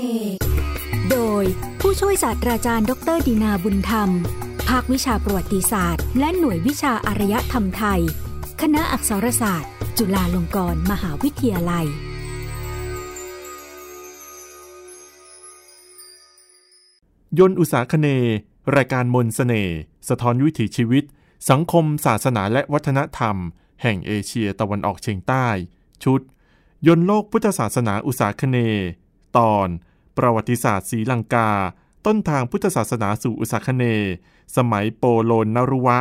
เนโดยผู้ช่วยศาสตราจารย์ ดรดีนาบุญธรรม ภาควิชาประวัติศาสตร์ และหน่วยวิชาอารยธรรมไทย คณะอักษรศาสตร์ จุฬาลงกรณ์มหาวิทยาลัยยนต์อุตสาคเน รายการมนสเสน่ห์สะท้อนวิถีชีวิต สังคม ศาสนาและวัฒนธรรม แห่งเอเชียตะวันออกเฉียงใต้ ชุด ยนต์โลกพุทธศาสนาอุตสาคเน ตอน ประวัติศาสตร์ศรีลังกา ต้นทางพุทธศาสนาสู่อุสาคเน สมัยโปโลนนรุวะ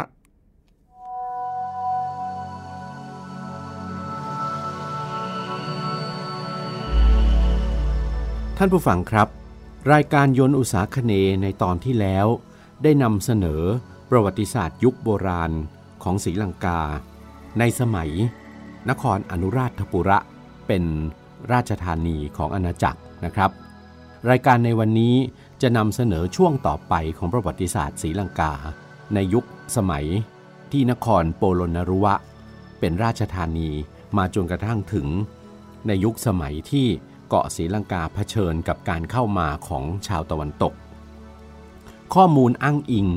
ท่านผู้ฟังครับ รายการยนต์อุสาคเนในตอนที่แล้ว ได้นำเสนอประวัติศาสตร์ยุคโบราณของศรีลังกา ในสมัย นครอนุราชปุระเป็นราชธานีของอาณาจักรนะครับ รายการในวันนี้จะนำเสนอช่วงต่อไปของประวัติศาสตร์ศรีลังกา ในยุคสมัย ที่นครโปโลนรุวะ เป็นราชธานีมาจนกระทั่งถึง ในยุคสมัยที่เกาะศรีลังกาเผชิญกับการเข้ามาของชาวตะวันตก ข้อมูลอ้างอิง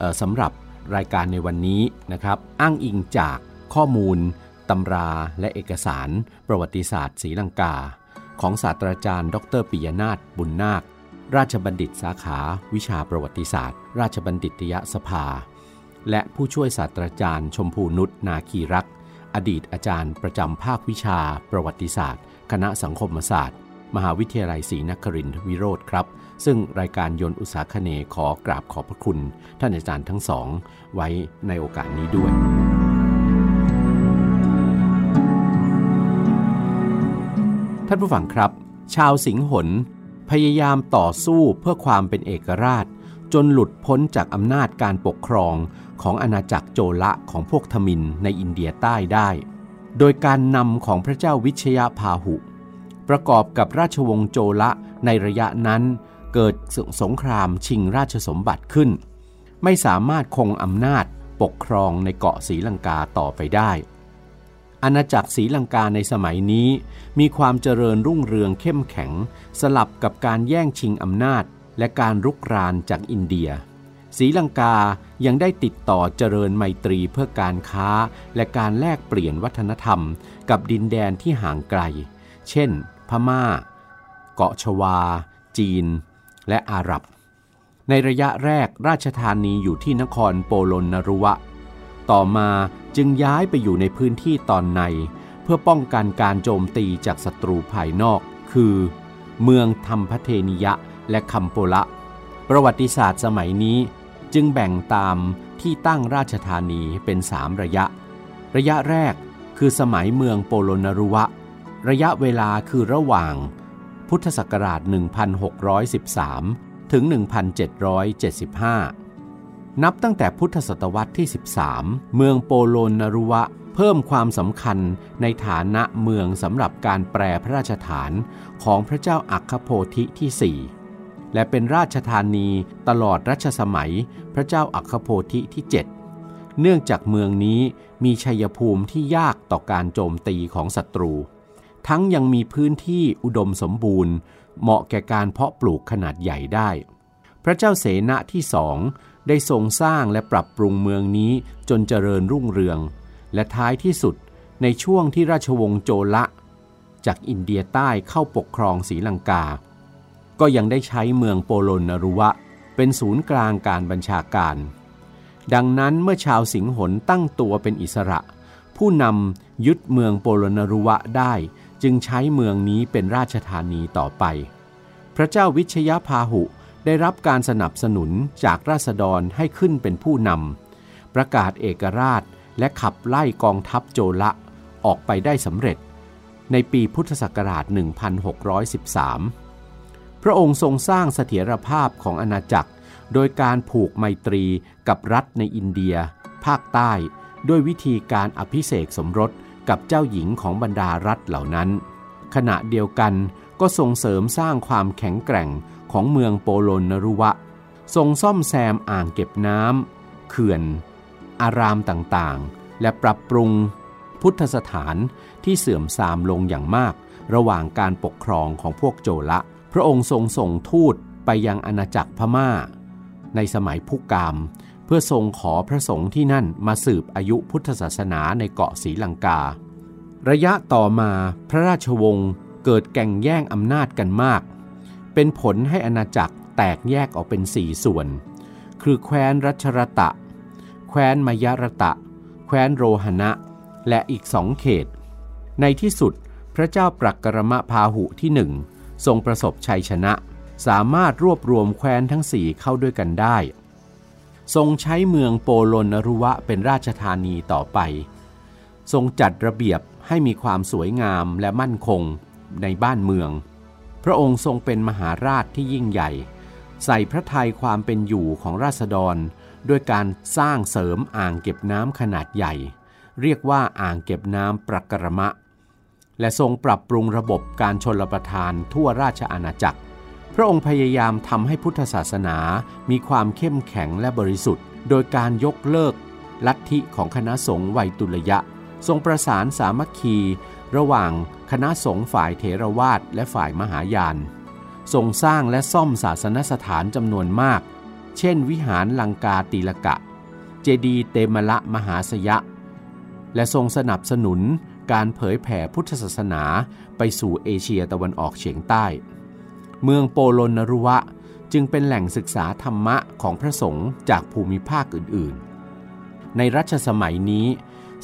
ออสำหรับรายการในวันนี้นะครับ อ้างอิงจากข้อมูลตำราและเอกสารประวัติศาสตร์ศรีลังกา ของศาสตราจารย์ ดรปิยนาถบุญนาค ราชบัณฑิตสาขา วิชาประวัติศาสตร์ ราชบัณฑิตยสภา และผู้ช่วยศาสตราจารย์ ชมพูนุชนาคีรัก อดีตอาจารย์ประจำภาควิชา ประวัติศาสตร์ คณะสังคมศาสตร์ มหาวิทยาลัยศรีนครินทรวิโรธครับ ซึ่งรายการยนต์อุตสาคเนขอกราบขอบพระคุณ ท่านอาจารย์ทั้งสอง ไว้ในโอกาสนี้ด้วย ท่านผู้ฟังครับ ชาวสิงหนพยายามต่อสู้เพื่อความเป็นเอกราช จนหลุดพ้นจากอำนาจการปกครองของอาณาจักรโจละของพวกทมินในอินเดียใต้ได้ โดยการนำของพระเจ้าวิชยพาหุ ประกอบกับราชวงศ์โจละในระยะนั้น เกิดสงครามชิงราชสมบัติขึ้น ไม่สามารถคงอำนาจปกครองในเกาะศรีลังกาต่อไปได้ อาณาจักรศรีลังกาในสมัยนี้ มีความเจริญรุ่งเรืองเข้มแข็ง สลับกับการแย่งชิงอำนาจ และการรุกรานจากอินเดียศรีลังกายังได้ติดต่อเจริญไมตรีเพื่อการค้า และการแลกเปลี่ยนวัฒนธรรม กับดินแดนที่ห่างไกล เช่น พม่า เกาะชวา จีน และอาหรับ ในระยะแรกราชธานีอยู่ที่นครโปโลนนรุวะ ต่อมา จึงย้ายไปอยู่ในพื้นที่ตอนใน เพื่อป้องกันการโจมตีจากศัตรูภายนอก คือ เมืองธรรมพเทนิยะและคัมโปละ ประวัติศาสตร์สมัยนี้จึงแบ่งตามที่ตั้งราชธานีเป็นสามระยะ ระยะแรกคือสมัยเมืองโปโลนรุวะ ระยะเวลาคือระหว่าง พุทธศักราช 1613 ถึง 1775 นับตั้งแต่พุทธศตวรรษที่ 13 เมืองโปโลนรุวะ เพิ่มความสำคัญในฐานะเมืองสำหรับการแปรพระราชฐานของพระเจ้าอัคคโพธิที่ 4 และเป็นราชธานีตลอดรัชสมัยพระเจ้าอัคคโพธิที่ 7 เนื่องจากเมืองนี้มีชัยภูมิที่ยากต่อการโจมตีของศัตรู ทั้งยังมีพื้นที่อุดมสมบูรณ์ เหมาะแก่การเพาะปลูกขนาดใหญ่ได้ พระเจ้าเสนาที่สอง ได้ทรงสร้างและปรับปรุงเมืองนี้จนเจริญรุ่งเรือง และท้ายที่สุดในช่วงที่ราชวงศ์โจละ จากอินเดียใต้เข้าปกครองศรีลังกา ก็ยังได้ใช้เมืองโปโลนรุวะ เป็นศูนย์กลางการบัญชาการ ดังนั้นเมื่อชาวสิงหนตั้งตัวเป็นอิสระ ผู้นำยึดเมืองโปโลนรุวะได้จึงใช้เมืองนี้เป็นราชธานีต่อไป พระเจ้าวิชยพาหุ ได้รับการสนับสนุนจากราษฎรให้ขึ้นเป็นผู้นำประกาศเอกราชและขับไล่กองทัพโจละออกไปได้สำเร็จ ในปีพุทธศักราช 1613 พระองค์ทรงสร้างเสถียรภาพของอาณาจักร โดยการผูกไมตรีกับรัฐในอินเดีย ภาคใต้ ด้วยวิธีการอภิเษกสมรสกับเจ้าหญิงของบรรดารัฐเหล่านั้น ขณะเดียวกันก็ส่งเสริมสร้างความแข็งแกร่ง ของเมืองโปโลนรุวะ ทรงซ่อมแซมอ่างเก็บน้ำเขื่อน อารามต่างๆ และปรับปรุงพุทธสถานที่เสื่อมทรามลงอย่างมาก ระหว่างการปกครองของพวกโจละ พระองค์ทรงส่งทูตไปยังอาณาจักรพม่า ในสมัยพุกกาม เพื่อทรงขอพระสงฆ์ที่นั่นมาสืบอายุพุทธศาสนาในเกาะศรีลังกา ระยะต่อมาพระราชวงศ์เกิดแก่งแย่งอำนาจกันมาก เป็นผลให้อาณาจักรแตกแยกออกเป็นสี่ส่วน คือแคว้นรัชรตะ แคว้นมยรตะ แคว้นโรหณะ และอีกสองเขต ในที่สุดพระเจ้าปรักกรมพาหุที่หนึ่งทรงประสบชัยชนะ สามารถรวบรวมแคว้นทั้งสี่เข้าด้วยกันได้ ทรงใช้เมืองโปโลนรุวะเป็นราชธานีต่อไป ทรงจัดระเบียบให้มีความสวยงามและมั่นคงในบ้านเมือง พระองค์ทรงเป็นมหาราชที่ยิ่งใหญ่ ใส่พระทัยความเป็นอยู่ของราษฎร ด้วยการสร้างเสริมอ่างเก็บน้ำขนาดใหญ่ เรียกว่าอ่างเก็บน้ำปรักกรมะ และทรงปรับปรุงระบบการชนรประทานทั่วราชอาณาจักร พระองค์พยายามทำให้พุทธศาสนามีความเข้มแข็งและบริสุทธิ์ โดยการยกเลิก ลัทธิของคณะสงฆ์ไวยตุลยะ ทรงประสานสามัคคี ระหว่าง คณะสงฆ์ฝ่ายเถรวาทและฝ่ายมหายานทรงสร้างและซ่อมศาสนสถานจำนวนมาก เช่น วิหารลังกาตีลกะ เจดีเตมละมหาสยะ และทรงสนับสนุนการเผยแผ่พุทธศาสนาไปสู่เอเชียตะวันออกเฉียงใต้ เมืองโปโลนรุวะจึงเป็นแหล่งศึกษาธรรมะของพระสงฆ์จากภูมิภาคอื่น ๆ ในรัชสมัยนี้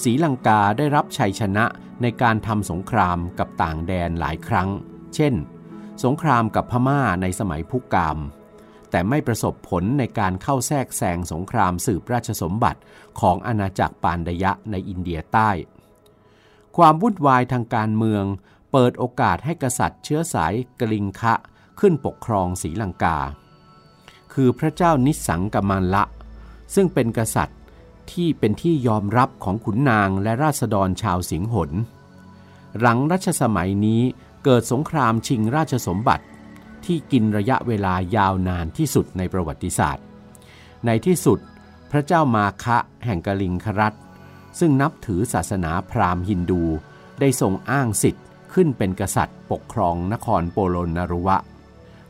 ศรีลังกาได้รับชัยชนะในการทำสงครามกับต่างแดนหลายครั้ง เช่น สงครามกับพม่าในสมัยพุกาม แต่ไม่ประสบผลในการเข้าแทรกแซงสงครามสืบราชสมบัติของอาณาจักรปานดยะในอินเดียใต้ ความวุ่นวายทางการเมือง เปิดโอกาสให้กษัตริย์เชื้อสายกลิงคะขึ้นปกครองศรีลังกา คือพระเจ้านิสังกมันละ ซึ่งเป็นกษัตริย์ ที่เป็นที่ยอมรับของขุนนางและราษฎรชาวสิงหนหลังรัชสมัยนี้เกิดสงครามชิงราชสมบัติ ที่กินระยะเวลายาวนานที่สุดในประวัติศาสตร์ ในที่สุดพระเจ้ามาคะแห่งกลิงครัตซึ่งนับถือศาสนาพราหมณ์ฮินดู ได้ทรงอ้างสิทธิ์ขึ้นเป็นกษัตริย์ปกครองนครโปโลนารุวะ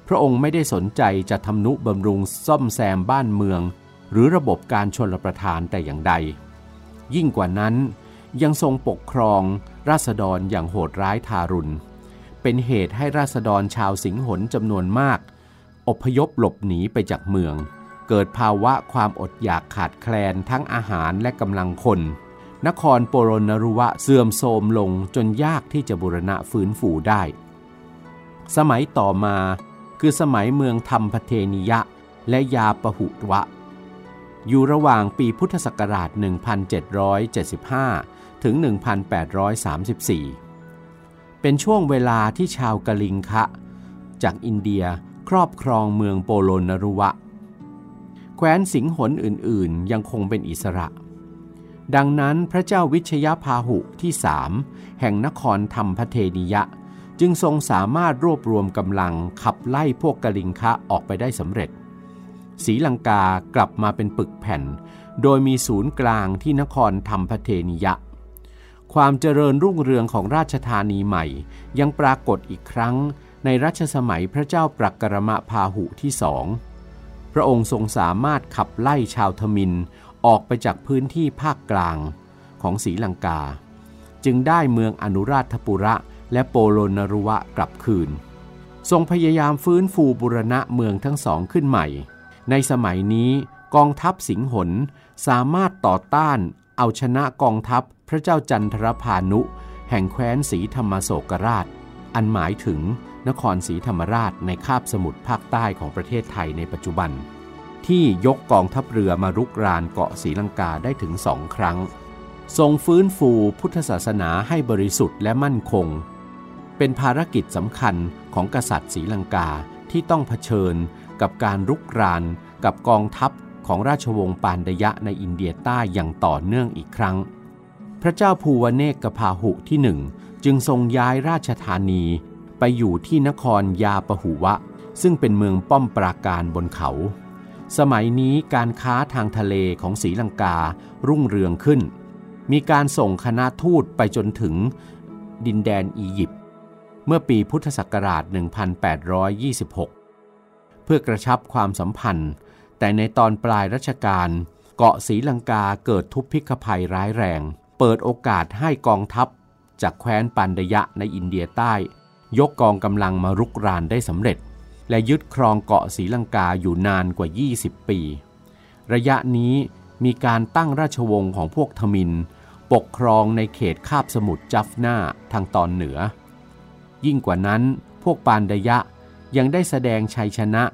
พระองค์ไม่ได้สนใจจะทำนุบำรุงซ่อมแซมบ้านเมือง หรือระบบการชนรประทานแต่อย่างใด ยิ่งกว่านั้นยังทรงปกครองราษฎรอย่างโหดร้ายทารุณ เป็นเหตุให้ราษฎรชาวสิงหนจำนวนมาก อพยพหลบหนีไปจากเมือง เกิดภาวะความอดอยากขาดแคลนทั้งอาหารและกำลังคน นครโปโรนรุวะเสื่อมโทรมลงจนยากที่จะบูรณะฟื้นฟูได้ สมัยต่อมาคือสมัยเมืองธรรมพเทนิยะและยาปหุวะ อยู่ระหว่างปีพุทธศักราช 1775 ถึง 1834 เป็นช่วงเวลาที่ชาวกะลิงคะ จากอินเดียครอบครองเมืองโปโลนรุวะ แคว้นสิงหนอื่นๆ ยังคงเป็นอิสระ ดังนั้นพระเจ้าวิชยพาหุที่สามแห่งนครธรรมพเทนิยะ จึงทรงสามารถรวบรวมกำลังขับไล่พวกกะลิงคะออกไปได้สำเร็จ ศรีลังกากลับมาเป็นปึกแผ่น โดยมีศูนย์กลางที่นครธรรมพเทนิยะ ความเจริญรุ่งเรืองของราชธานีใหม่ ยังปรากฏอีกครั้งในรัชสมัยพระเจ้าปรักกรมพาหุที่สองพระองค์ทรงสามารถขับไล่ชาวทมินออกไปจากพื้นที่ภาคกลางของศรีลังกา จึงได้เมืองอนุราชปุระและโปโลนรุวะกลับคืน ทรงพยายามฟื้นฟูบุรณะเมืองทั้งสองขึ้นใหม่ ในสมัยนี้กองทัพสิงหนสามารถต่อต้านเอาชนะกองทัพพระเจ้าจันทรพานุ แห่งแคว้นศรีธรรมโศกราช อันหมายถึงนครศรีธรรมราชในคาบสมุทรภาคใต้ของประเทศไทยในปัจจุบัน ที่ยกกองทัพเรือมารุกรานเกาะศรีลังกาได้ถึงสองครั้ง ทรงฟื้นฟูพุทธศาสนาให้บริสุทธิ์และมั่นคง เป็นภารกิจสำคัญของกษัตริย์ศรีลังกาที่ต้องเผชิญ กับการรุกรานกับกองทัพของราชวงศ์ปานดยะในอินเดียใต้อย่างต่อเนื่องอีกครั้ง พระเจ้าภูวเนกกพาหุที่หนึ่งจึงทรงย้ายราชธานีไปอยู่ที่นครยาปหุวะ ซึ่งเป็นเมืองป้อมปราการบนเขา สมัยนี้การค้าทางทะเลของศรีลังการุ่งเรืองขึ้น มีการส่งคณะทูตไปจนถึงดินแดนอียิปต์ เมื่อปีพุทธศักราช 1826 เพื่อกระชับความสัมพันธ์ แต่ในตอนปลายรัชกาลเกาะศรีลังกาเกิดทุพพิกภัยร้ายแรง เปิดโอกาสให้กองทัพ จากแคว้นปันดยะในอินเดียใต้ ยกกองกำลังมารุกรานได้สำเร็จ และยึดครองเกาะศรีลังกาอยู่นานกว่า 20 ปี ระยะนี้มีการตั้งราชวงศ์ของพวกทมิน ปกครองในเขตคาบสมุทรจัฟนาทางตอนเหนือ ยิ่งกว่านั้นพวกปานดยะ ยังได้แสดงชัยชนะ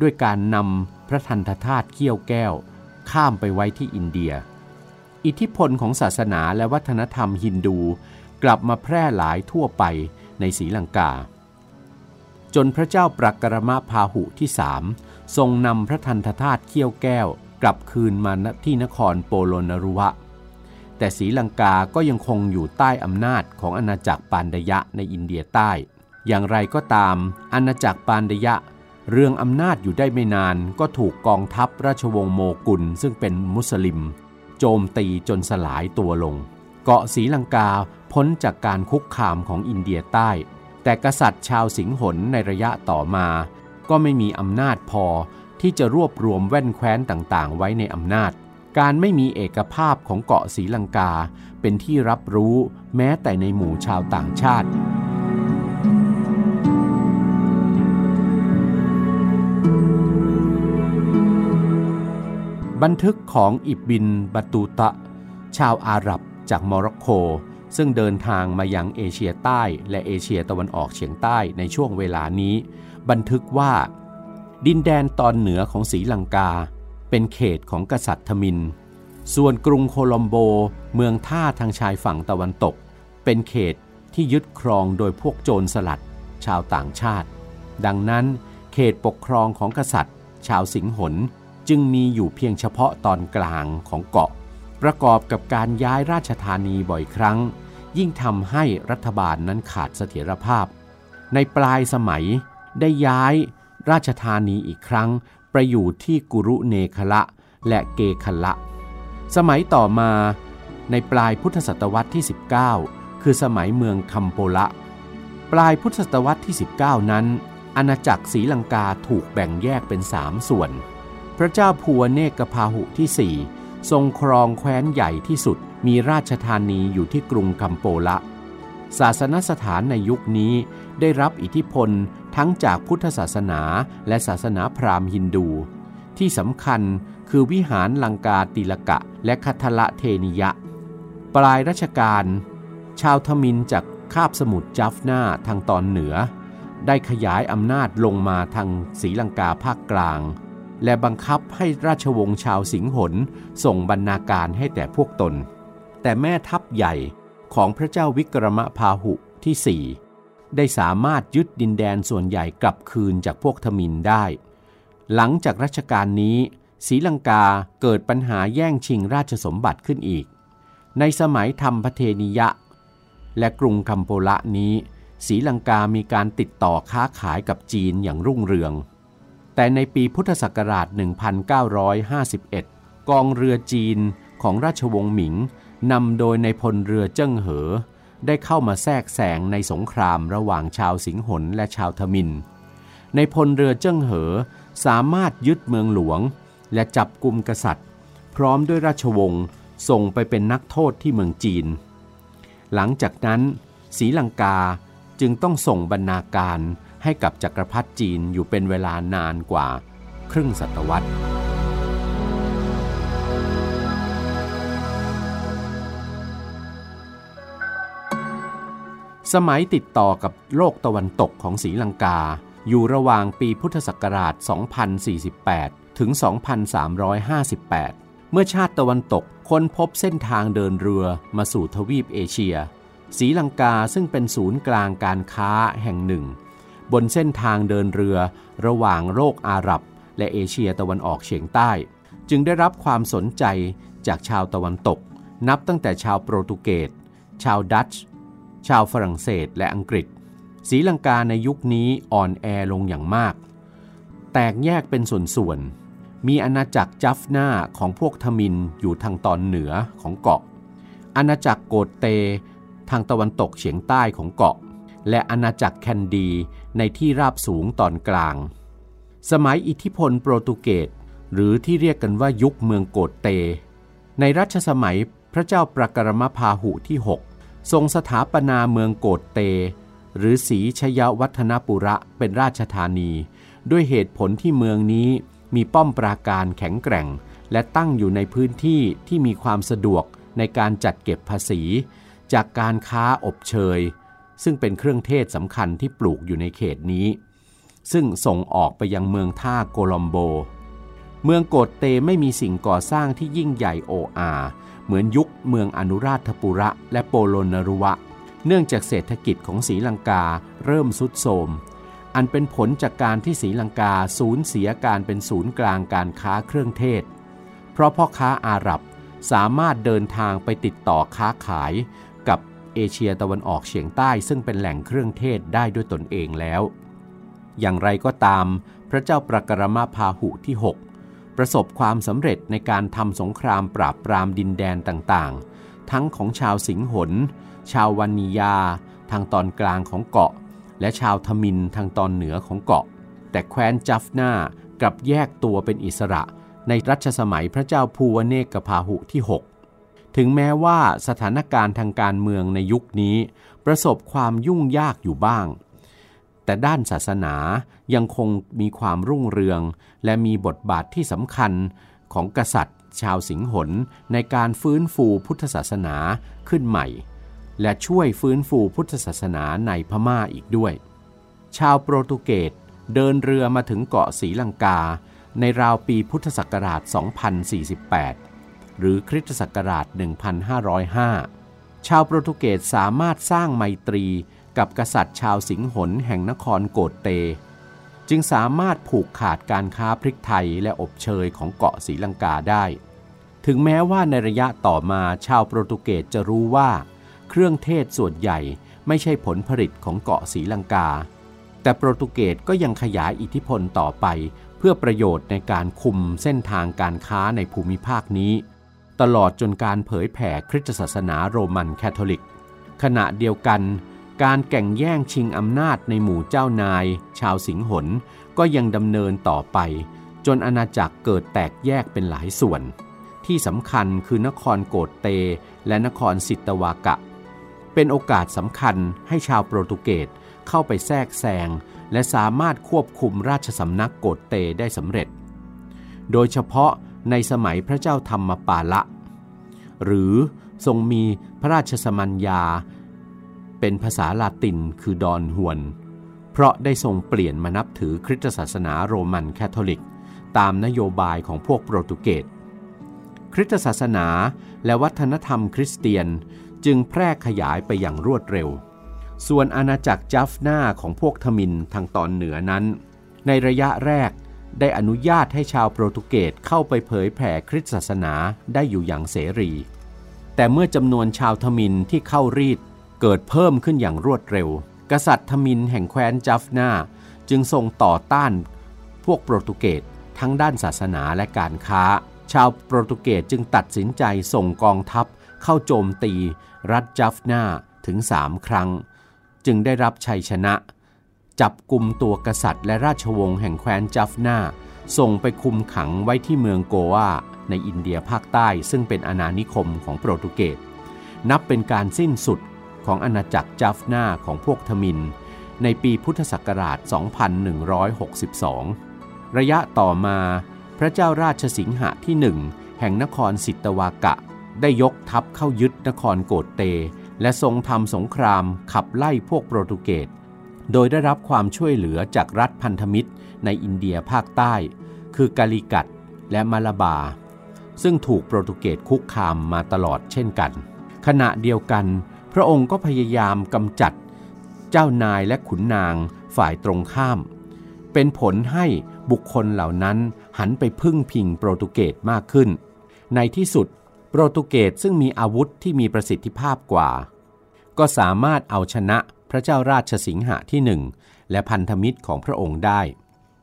ด้วยการนำพระทันทธาตุเขี้ยวแก้ว ข้ามไปไว้ที่อินเดีย อิทธิพลของศาสนาและวัฒนธรรมฮินดูกลับมาแพร่หลายทั่วไปในศรีลังกา จนพระเจ้าปรักรมพาหุที่สามทรงนำพระทันทธาตุเขี้ยวแก้ว กลับคืนมาที่นครโปโลนรุวะ แต่ศรีลังกาก็ยังคงอยู่ใต้อำนาจของอาณาจักรปานดยะในอินเดียใต้ อย่างไรก็ตาม อาณาจักรปานดยะ เรื่องอำนาจอยู่ได้ไม่นานก็ถูกกองทัพราชวงศ์โมกุลซึ่งเป็นมุสลิม โจมตีจนสลายตัวลง เกาะศรีลังกาพ้นจากการคุกคามของอินเดียใต้ แต่กษัตริย์ชาวสิงหนในระยะต่อมา ก็ไม่มีอำนาจพอที่จะรวบรวมแว่นแคว้นต่างๆ ไว้ในอำนาจ การไม่มีเอกภาพของเกาะศรีลังกา เป็นที่รับรู้แม้แต่ในหมู่ชาวต่างชาติ บันทึกของอิบบินบัตูตะ ชาวอาหรับจากโมร็อกโก ซึ่งเดินทางมายังเอเชียใต้และเอเชียตะวันออกเฉียงใต้ในช่วงเวลานี้ บันทึกว่า ดินแดนตอนเหนือของศรีลังกา เป็นเขตของกษัตริย์ทมิน ส่วนกรุงโคลอมโบเมืองท่าทางชายฝั่งตะวันตก เป็นเขตที่ยึดครองโดยพวกโจรสลัด ชาวต่างชาติ ดังนั้น เขตปกครองของกษัตริย์ ชาวสิงหน จึงมีอยู่เพียงเฉพาะตอนกลางของเกาะ ประกอบกับการย้ายราชธานีบ่อยครั้ง ยิ่งทำให้รัฐบาลนั้นขาดเสถียรภาพ ในปลายสมัยได้ย้ายราชธานีอีกครั้งไปอยู่ที่กุรุเนคละและเกคละสมัยต่อมาในปลายพุทธศตวรรษที่ 19 คือสมัยเมืองคัมโปละ ปลายพุทธศตวรรษที่ 19 นั้น อาณาจักรศรีลังกาถูกแบ่งแยกเป็นสามส่วน พระเจ้าพัวเนกพาหุที่สี่ทรงครองแคว้นใหญ่ที่สุดมีราชธานีอยู่ที่กรุงคัมโปละ ศาสนสถานในยุคนี้ได้รับอิทธิพลทั้งจากพุทธศาสนาและศาสนาพราหมณ์ฮินดู ที่สำคัญคือวิหารลังกาติลกะและคัทละเทนิยะ ปลายรัชกาลชาวทมินจากคาบสมุทรจัฟนาทางตอนเหนือ ได้ขยายอำนาจลงมาทางศรีลังกาภาคกลาง และบังคับให้ราชวงศ์ชาวสิงหนส่งบรรณาการให้แต่พวกตน แต่แม่ทัพใหญ่ของพระเจ้าวิกรมพาหุที่สี่ได้สามารถยึดดินแดนส่วนใหญ่กลับคืนจากพวกทมินได้ หลังจากรัชกาลนี้ศรีลังกาเกิดปัญหาแย่งชิงราชสมบัติขึ้นอีก ในสมัยธรรมพเทนิยะ และกรุงคัมโปละนี้ศรีลังกามีการติดต่อค้าขายกับจีนอย่างรุ่งเรือง แต่ในปีพุทธศักราช 1951 กองเรือจีนของราชวงศ์หมิงนำโดยในพลเรือเจิ้งเหอ ได้เข้ามาแทรกแซงในสงครามระหว่างชาวสิงหนและชาวทมิน ในพลเรือเจิ้งเหอสามารถยึดเมืองหลวง และจับกลุ่มกษัตริย์ พร้อมด้วยราชวงศ์ส่งไปเป็นนักโทษที่เมืองจีน หลังจากนั้นศรีลังกาจึงต้องส่งบรรณาการ ให้กับจักรพรรดิจีนอยู่เป็นเวลานานกว่าครึ่งศตวรรษ สมัยติดต่อกับโลกตะวันตกของศรีลังกา อยู่ระหว่างปีพุทธศักราช 2048 ถึง 2358 เมื่อชาติตะวันตกค้นพบเส้นทางเดินเรือมาสู่ทวีปเอเชียศรีลังกาซึ่งเป็นศูนย์กลางการค้าแห่งหนึ่ง บนเส้นทางเดินเรือ ระหว่างโลกอาหรับ และเอเชียตะวันออกเฉียงใต้ จึงได้รับความสนใจจากชาวตะวันตก นับตั้งแต่ชาวโปรตุเกส ชาวดัตช์ ชาวฝรั่งเศสและอังกฤษศรีลังกาในยุคนี้อ่อนแอลงอย่างมาก แตกแยกเป็นส่วนๆ มีอาณาจักรจัฟนาของพวกทมินอยู่ทางตอนเหนือของเกาะ อาณาจักรโกดเต ทางตะวันตกเฉียงใต้ของเกาะ และอาณาจักรแคนดีในที่ราบสูงตอนกลาง สมัยอิทธิพลโปรตุเกสหรือที่เรียกกันว่ายุคเมืองโกดเต ในรัชสมัยพระเจ้าประกรมพาหุที่ 6 ทรงสถาปนาเมืองโกดเต หรือศรีชยวัฒนปุระเป็นราชธานี ด้วยเหตุผลที่เมืองนี้มีป้อมปราการแข็งแกร่ง และตั้งอยู่ในพื้นที่ที่มีความสะดวกในการจัดเก็บภาษี จากการค้าอบเชย ซึ่งเป็นเครื่องเทศสำคัญที่ปลูกอยู่ในเขตนี้ ซึ่งส่งออกไปยังเมืองท่าโกลอมโบ เมืองโกดเตไม่มีสิ่งก่อสร้างที่ยิ่งใหญ่โออาเหมือนยุคเมืองอนุราชปุระ และโปโลนรุวะ เนื่องจากเศรษฐกิจของศรีลังกาเริ่มสุดโทรมอันเป็นผลจากการที่ศรีลังกาสูญเสียการเป็นศูนย์กลางการค้าเครื่องเทศ เพราะพ่อค้าอาหรับสามารถเดินทางไปติดต่อค้าขาย เอเชียตะวันออกเฉียงใต้ซึ่งเป็นแหล่งเครื่องเทศได้ด้วยตนเองแล้ว อย่างไรก็ตาม พระเจ้าประกรมาพาหุที่ 6 ประสบความสำเร็จในการทำสงครามปราบปรามดินแดนต่างๆ ทั้งของชาวสิงหน ชาววานิยา ทางตอนกลางของเกาะ และชาวทมินทางตอนเหนือของเกาะ แต่แคว้นจัฟนากลับแยกตัวเป็นอิสระ ในรัชสมัยพระเจ้าภูวเนกพาหุที่ 6 ถึงแม้ว่าสถานการณ์ทางการเมืองในยุคนี้ ประสบความยุ่งยากอยู่บ้าง แต่ด้านศาสนายังคงมีความรุ่งเรือง และมีบทบาทที่สำคัญของกษัตริย์ ชาวสิงหนในการฟื้นฟูพุทธศาสนาขึ้นใหม่ และช่วยฟื้นฟูพุทธศาสนาในพม่าอีกด้วย ชาวโปรตุเกสเดินเรือมาถึงเกาะศรีลังกา ในราวปีพุทธศักราช 2048 หรือคริสตศักราช 1505 ชาวโปรตุเกสสามารถสร้างไมตรีกับกษัตริย์ชาวสิงหนแห่งนครโกดเต จึงสามารถผูกขาดการค้าพริกไทยและอบเชยของเกาะศรีลังกาได้ ถึงแม้ว่าในระยะต่อมาชาวโปรตุเกสจะรู้ว่า เครื่องเทศส่วนใหญ่ไม่ใช่ผลผลิตของเกาะศรีลังกา แต่โปรตุเกสก็ยังขยายอิทธิพลต่อไปเพื่อประโยชน์ในการคุมเส้นทางการค้าในภูมิภาคนี้ ตลอดจนการเผยแผ่คริสตศาสนาโรมันคาทอลิก ขณะเดียวกัน การแก่งแย่งชิงอำนาจในหมู่เจ้านาย ชาวสิงหนก็ยังดำเนินต่อไป จนอาณาจักรเกิดแตกแยกเป็นหลายส่วน ที่สำคัญคือนครโกดเต และนครสิตวากะ เป็นโอกาสสำคัญให้ชาวโปรตุเกสเข้าไปแทรกแซงและสามารถควบคุมราชสำนักโกดเตได้สำเร็จ โดยเฉพาะ ในสมัยพระเจ้าธรรมปาละ หรือทรงมีพระราชสมัญญา เป็นภาษาลาตินคือดอนฮวน เพราะได้ทรงเปลี่ยนมานับถือคริสตศาสนาโรมันคาทอลิก ตามนโยบายของพวกโปรตุเกสคริสตศาสนาและวัฒนธรรมคริสเตียนจึงแพร่ขยายไปอย่างรวดเร็ว ส่วนอาณาจักรจัฟนาของพวกทมินทางตอนเหนือนั้น ในระยะแรก ได้อนุญาตให้ชาวโปรตุเกสเข้าไปเผยแผ่คริสตศาสนาได้อยู่อย่างเสรี แต่เมื่อจำนวนชาวทมินที่เข้ารีดเกิดเพิ่มขึ้นอย่างรวดเร็ว กษัตริย์ทมินแห่งแคว้นจัฟนาจึงทรงต่อต้านพวกโปรตุเกสทั้งด้านศาสนาและการค้า ชาวโปรตุเกสจึงตัดสินใจส่งกองทัพเข้าโจมตี รัฐจัฟนาถึงสามครั้ง จึงได้รับชัยชนะ จับกลุ่มตัวกษัตริย์และราชวงศ์แห่งแคว้นจัฟนาส่งไปคุมขังไว้ที่เมืองโกวาในอินเดียภาคใต้ซึ่งเป็นอาณานิคมของโปรตุเกสนับเป็นการสิ้นสุดของอาณาจักรจัฟนาของพวกทมิน ในปีพุทธศักราช 2162 ระยะต่อมาพระเจ้าราชสิงหะที่หนึ่งแห่งนครสิตวากะ ได้ยกทัพเข้ายึดนครโกดเต และทรงทำสงครามขับไล่พวกโปรตุเกส โดยได้รับความช่วยเหลือจากรัฐพันธมิตรในอินเดียภาคใต้ คือกาลิกัตและมาลาบา ซึ่งถูกโปรตุเกสคุกคามมาตลอดเช่นกัน ขณะเดียวกัน พระองค์ก็พยายามกำจัด เจ้านายและขุนนางฝ่ายตรงข้าม เป็นผลให้บุคคลเหล่านั้นหันไปพึ่งพิงโปรตุเกสมากขึ้น ในที่สุด โปรตุเกสซึ่งมีอาวุธที่มีประสิทธิภาพกว่า ก็สามารถเอาชนะ พระเจ้าราชสิงหะที่หนึ่งและพันธมิตรของพระองค์ได้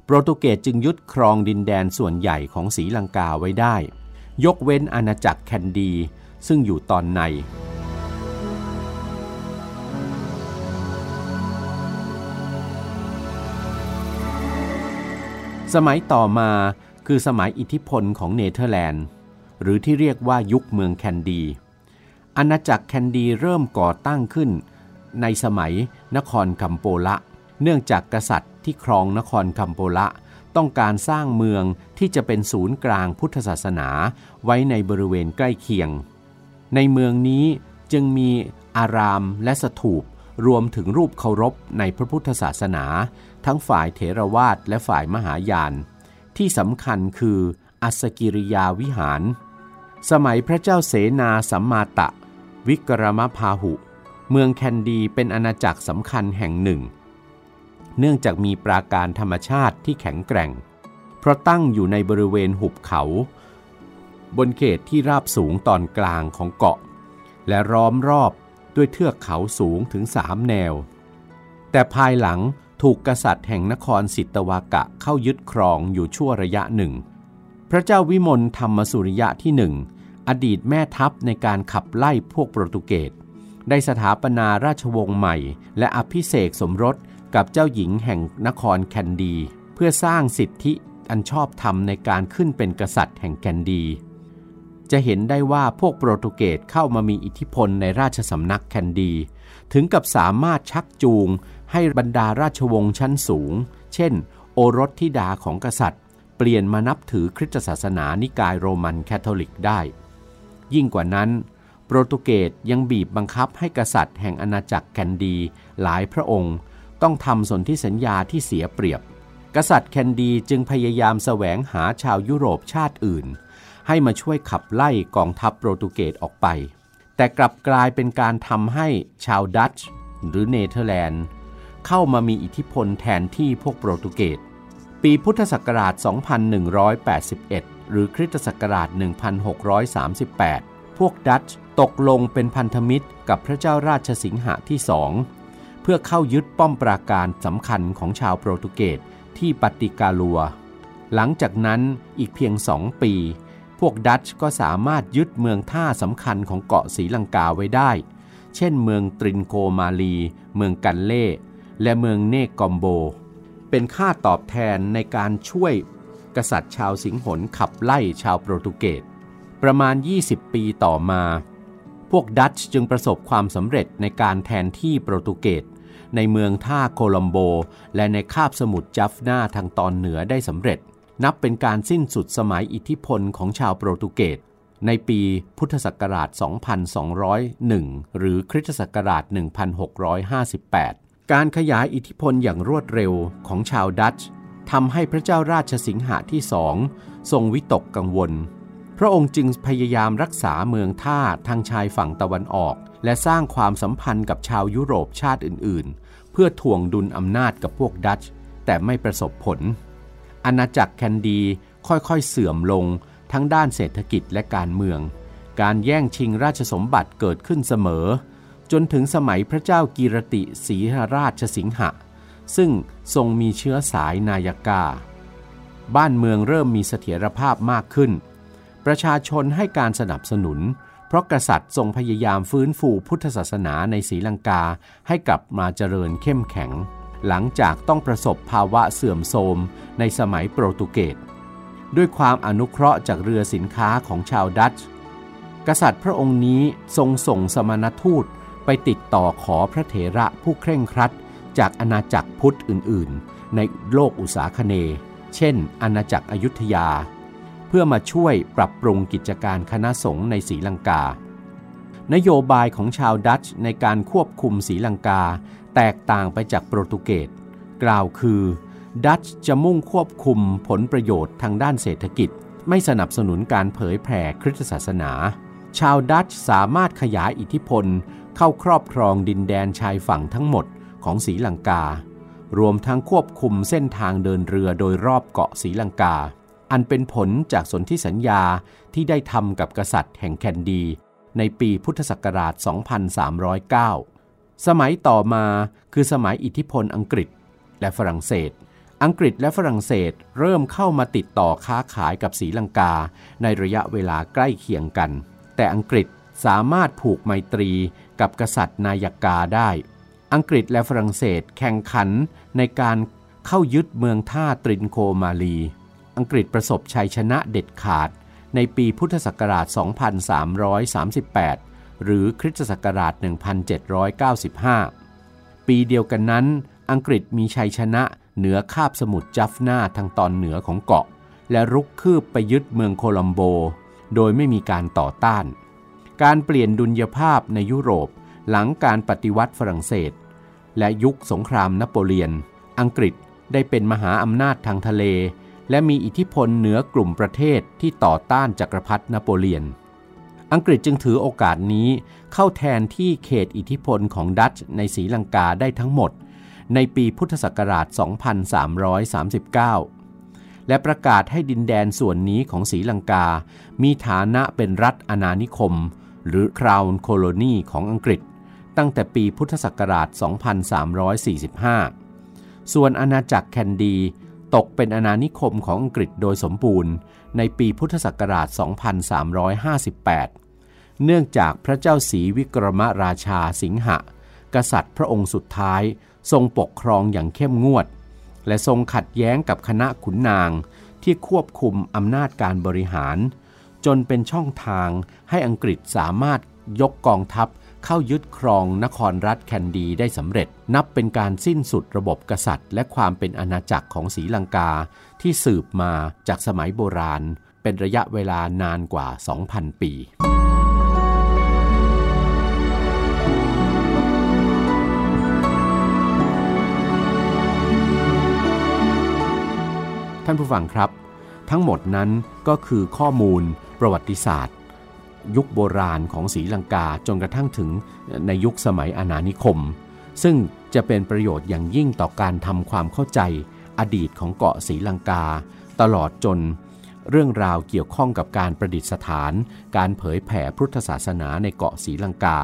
โปรตุเกสจึงยึดครองดินแดนส่วนใหญ่ของศรีลังกาไว้ได้ ยกเว้นอาณาจักรแคนดี ซึ่งอยู่ตอนใน สมัยต่อมาคือสมัยอิทธิพลของเนเธอร์แลนด์ หรือที่เรียกว่ายุคเมืองแคนดี อาณาจักรแคนดีเริ่มก่อตั้งขึ้น ในสมัยนครคัมโปละ เนื่องจากกษัตริย์ที่ครองนครคัมโปละ ต้องการสร้างเมืองที่จะเป็นศูนย์กลางพุทธศาสนาไว้ในบริเวณใกล้เคียง ในเมืองนี้จึงมีอารามและสถูปรวมถึงรูปเคารพในพระพุทธศาสนา ทั้งฝ่ายเถรวาทและฝ่ายมหายาน ที่สำคัญคืออัสกิริยาวิหาร สมัยพระเจ้าเสนาสัมมาตะ วิกรมพาหุ เมืองแคนดีเป็นอาณาจักรสำคัญแห่งหนึ่ง เนื่องจากมีปราการธรรมชาติที่แข็งแกร่ง เพราะตั้งอยู่ในบริเวณหุบเขา บนเขตที่ราบสูงตอนกลางของเกาะ และล้อมรอบด้วยเทือกเขาสูงถึงสามแนว แต่ภายหลังถูกกษัตริย์แห่งนครสิตวากะเข้ายึดครองอยู่ชั่วระยะหนึ่ง พระเจ้าวิมลธรรมสุริยะที่หนึ่งอดีตแม่ทัพในการขับไล่พวกโปรตุเกส ได้สถาปนาราชวงศ์ใหม่ และอภิเษกสมรสกับเจ้าหญิงแห่งนครแคนดี เพื่อสร้างสิทธิอันชอบธรรมในการขึ้นเป็นกษัตริย์แห่งแคนดี จะเห็นได้ว่าพวกโปรตุเกสเข้ามามีอิทธิพลในราชสำนักแคนดี ถึงกับสามารถชักจูงให้บรรดาราชวงศ์ชั้นสูง เช่น โอรสธิดาของกษัตริย์ เปลี่ยนมานับถือคริสตศาสนานิกายโรมันแคทอลิกได้ ยิ่งกว่านั้น โปรตุเกสยังบีบบังคับให้กษัตริย์แห่งอาณาจักรแคนดีหลายพระองค์ ต้องทำสนธิสัญญาที่เสียเปรียบ กษัตริย์แคนดีจึงพยายามแสวงหาชาวยุโรปชาติอื่น ให้มาช่วยขับไล่กองทัพโปรตุเกสออกไป แต่กลับกลายเป็นการทำให้ชาวดัตช์หรือเนเธอร์แลนด์ เข้ามามีอิทธิพลแทนที่พวกโปรตุเกส ปีพุทธศักราช 2181 หรือคริสตศักราช 1638 พวกดัตช์ ตกลงเป็นพันธมิตรกับพระเจ้าราชสิงหะที่สองเพื่อเข้ายึดป้อมปราการสำคัญของชาวโปรตุเกสที่ปฏิกาลัว หลังจากนั้นอีกเพียงสองปี พวกดัตช์ก็สามารถยึดเมืองท่าสำคัญของเกาะสีลังกาไว้ได้ เช่นเมืองตรินโกมาลี เมืองกันเล่ และเมืองเนกอมโบ เป็นค่าตอบแทนในการช่วยกษัตริย์ชาวสิงหนขับไล่ชาวโปรตุเกสประมาณ 20 ปีต่อมา พวกดัตช์จึงประสบความสำเร็จในการแทนที่โปรตุเกสในเมืองท่าโคลัมโบ และในคาบสมุทรจัฟนาทางตอนเหนือได้สำเร็จ นับเป็นการสิ้นสุดสมัยอิทธิพลของชาวโปรตุเกสในปีพุทธศักราช 2201 หรือคริสตศักราช 1658 การขยายอิทธิพลอย่างรวดเร็วของชาวดัตช์ทำให้พระเจ้าราชสิงหะที่สองทรงวิตกกังวล พระองค์จึงพยายามรักษาเมืองท่าทางชายฝั่งตะวันออก และสร้างความสัมพันธ์กับชาวยุโรปชาติอื่น ๆ เพื่อถ่วงดุลอำนาจกับพวกดัตช์แต่ไม่ประสบผล อาณาจักรแคนดีค่อยๆ เสื่อมลงทั้งด้านเศรษฐกิจและการเมือง การแย่งชิงราชสมบัติเกิดขึ้นเสมอ จนถึงสมัยพระเจ้ากีรติศรีราชสิงหะ ซึ่งทรงมีเชื้อสายนายกา บ้านเมืองเริ่มมีเสถียรภาพมากขึ้น ประชาชนให้การสนับสนุน เพราะกษัตริย์ทรงพยายามฟื้นฟูพุทธศาสนาในศรีลังกาให้กลับมาเจริญเข้มแข็ง หลังจากต้องประสบภาวะเสื่อมโทรมในสมัยโปรตุเกสด้วยความอนุเคราะห์จากเรือสินค้าของชาวดัตช์กษัตริย์พระองค์นี้ทรงส่งสมณทูตไปติดต่อขอพระเถระผู้เคร่งครัด จากอาณาจักรพุทธอื่น ๆ ในโลกอุษาคเน เช่น อาณาจักรอยุธยา พื่อมาช่วยปรับปรุงกิจการคณะสงฆ์ในศรีลังกา นโยบายของชาวดัตช์ในการควบคุมศรีลังกา แตกต่างไปจากโปรตุเกส กล่าวคือ ดัตช์จะมุ่งควบคุมผลประโยชน์ทางด้านเศรษฐกิจ ไม่สนับสนุนการเผยแผ่คริสตศาสนา ชาวดัตช์สามารถขยายอิทธิพล เข้าครอบครองดินแดนชายฝั่งทั้งหมดของศรีลังกา รวมทั้งควบคุมเส้นทางเดินเรือโดยรอบเกาะศรีลังกา อันเป็นผลจากสนธิสัญญาที่ได้ทำกับกษัตริย์แห่งแคนดี ในปีพุทธศักราช 2309 สมัยต่อมาคือสมัยอิทธิพลอังกฤษและฝรั่งเศส อังกฤษและฝรั่งเศสเริ่มเข้ามาติดต่อค้าขายกับศรีลังกา ในระยะเวลาใกล้เคียงกัน แต่อังกฤษสามารถผูกไมตรีกับกษัตริย์นายกาได้ อังกฤษและฝรั่งเศสแข่งขันในการเข้ายึดเมืองท่าตรินโคมาลี อังกฤษประสบชัยชนะเด็ดขาดในปีพุทธศักราช 2338 หรือคริสตศักราช 1795 ปีเดียวกันนั้น อังกฤษมีชัยชนะเหนือคาบสมุทรจัฟนาทางตอนเหนือของเกาะ และรุกคืบไปยึดเมืองโคลัมโบ โดยไม่มีการต่อต้าน การเปลี่ยนดุลยภาพในยุโรปหลังการปฏิวัติฝรั่งเศส และยุคสงครามนโปเลียน อังกฤษได้เป็นมหาอำนาจทางทะเล และมีอิทธิพลเหนือกลุ่มประเทศที่ต่อต้านจักรพรรดินโปเลียน อังกฤษจึงถือโอกาสนี้เข้าแทนที่เขตอิทธิพลของดัตช์ในศรีลังกาได้ทั้งหมด ในปีพุทธศักราช 2339 และประกาศให้ดินแดนส่วนนี้ของศรีลังกา มีฐานะเป็นรัฐอาณานิคม หรือ Crown Colony ของอังกฤษ ตั้งแต่ปีพุทธศักราช 2345 ส่วนอาณาจักรแคนดี ตกเป็นอาณานิคมของอังกฤษโดยสมบูรณ์ ในปีพุทธศักราช 2358 เนื่องจากพระเจ้าศรีวิกรมราชาสิงหะ กษัตริย์พระองค์สุดท้าย ทรงปกครองอย่างเข้มงวด และทรงขัดแย้งกับคณะขุนนางที่ควบคุมอำนาจการบริหาร จนเป็นช่องทางให้อังกฤษสามารถยกกองทัพ เข้ายึดครองนครรัฐแคนดีได้สำเร็จ นับเป็นการสิ้นสุดระบบกษัตริย์ และความเป็นอาณาจักรของศรีลังกาที่สืบมาจากสมัยโบราณ เป็นระยะเวลานานกว่า 2,000 ปีท่านผู้ฟังครับ ทั้งหมดนั้นก็คือข้อมูลประวัติศาสตร์ ยุคโบราณของศรีลังกาจนกระทั่งถึงในยุคสมัยอาณานิคม ซึ่งจะเป็นประโยชน์อย่างยิ่งต่อการทำความเข้าใจอดีตของเกาะศรีลังกา ตลอดจนเรื่องราวเกี่ยวข้องกับการประดิษฐาน การเผยแผ่พุทธศาสนาในเกาะศรีลังกา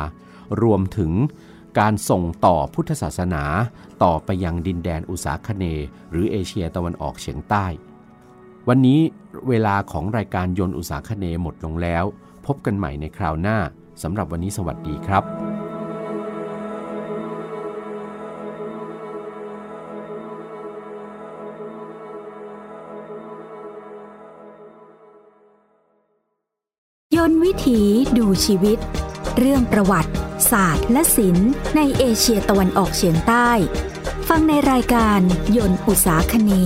รวมถึงการส่งต่อพุทธศาสนาต่อไปยังดินแดนอุษาคเน หรือเอเชียตะวันออกเฉียงใต้ วันนี้เวลาของรายการยนต์อุษาคเนหมดลงแล้ว พบกันใหม่ในคราวหน้าสำหรับวันนี้สวัสดีครับยนต์วิถีดูชีวิต เรื่องประวัติ ศาสตร์ และศิลป์ในเอเชียตะวันออกเฉียงใต้ ฟังในรายการยนต์อุษาคเนี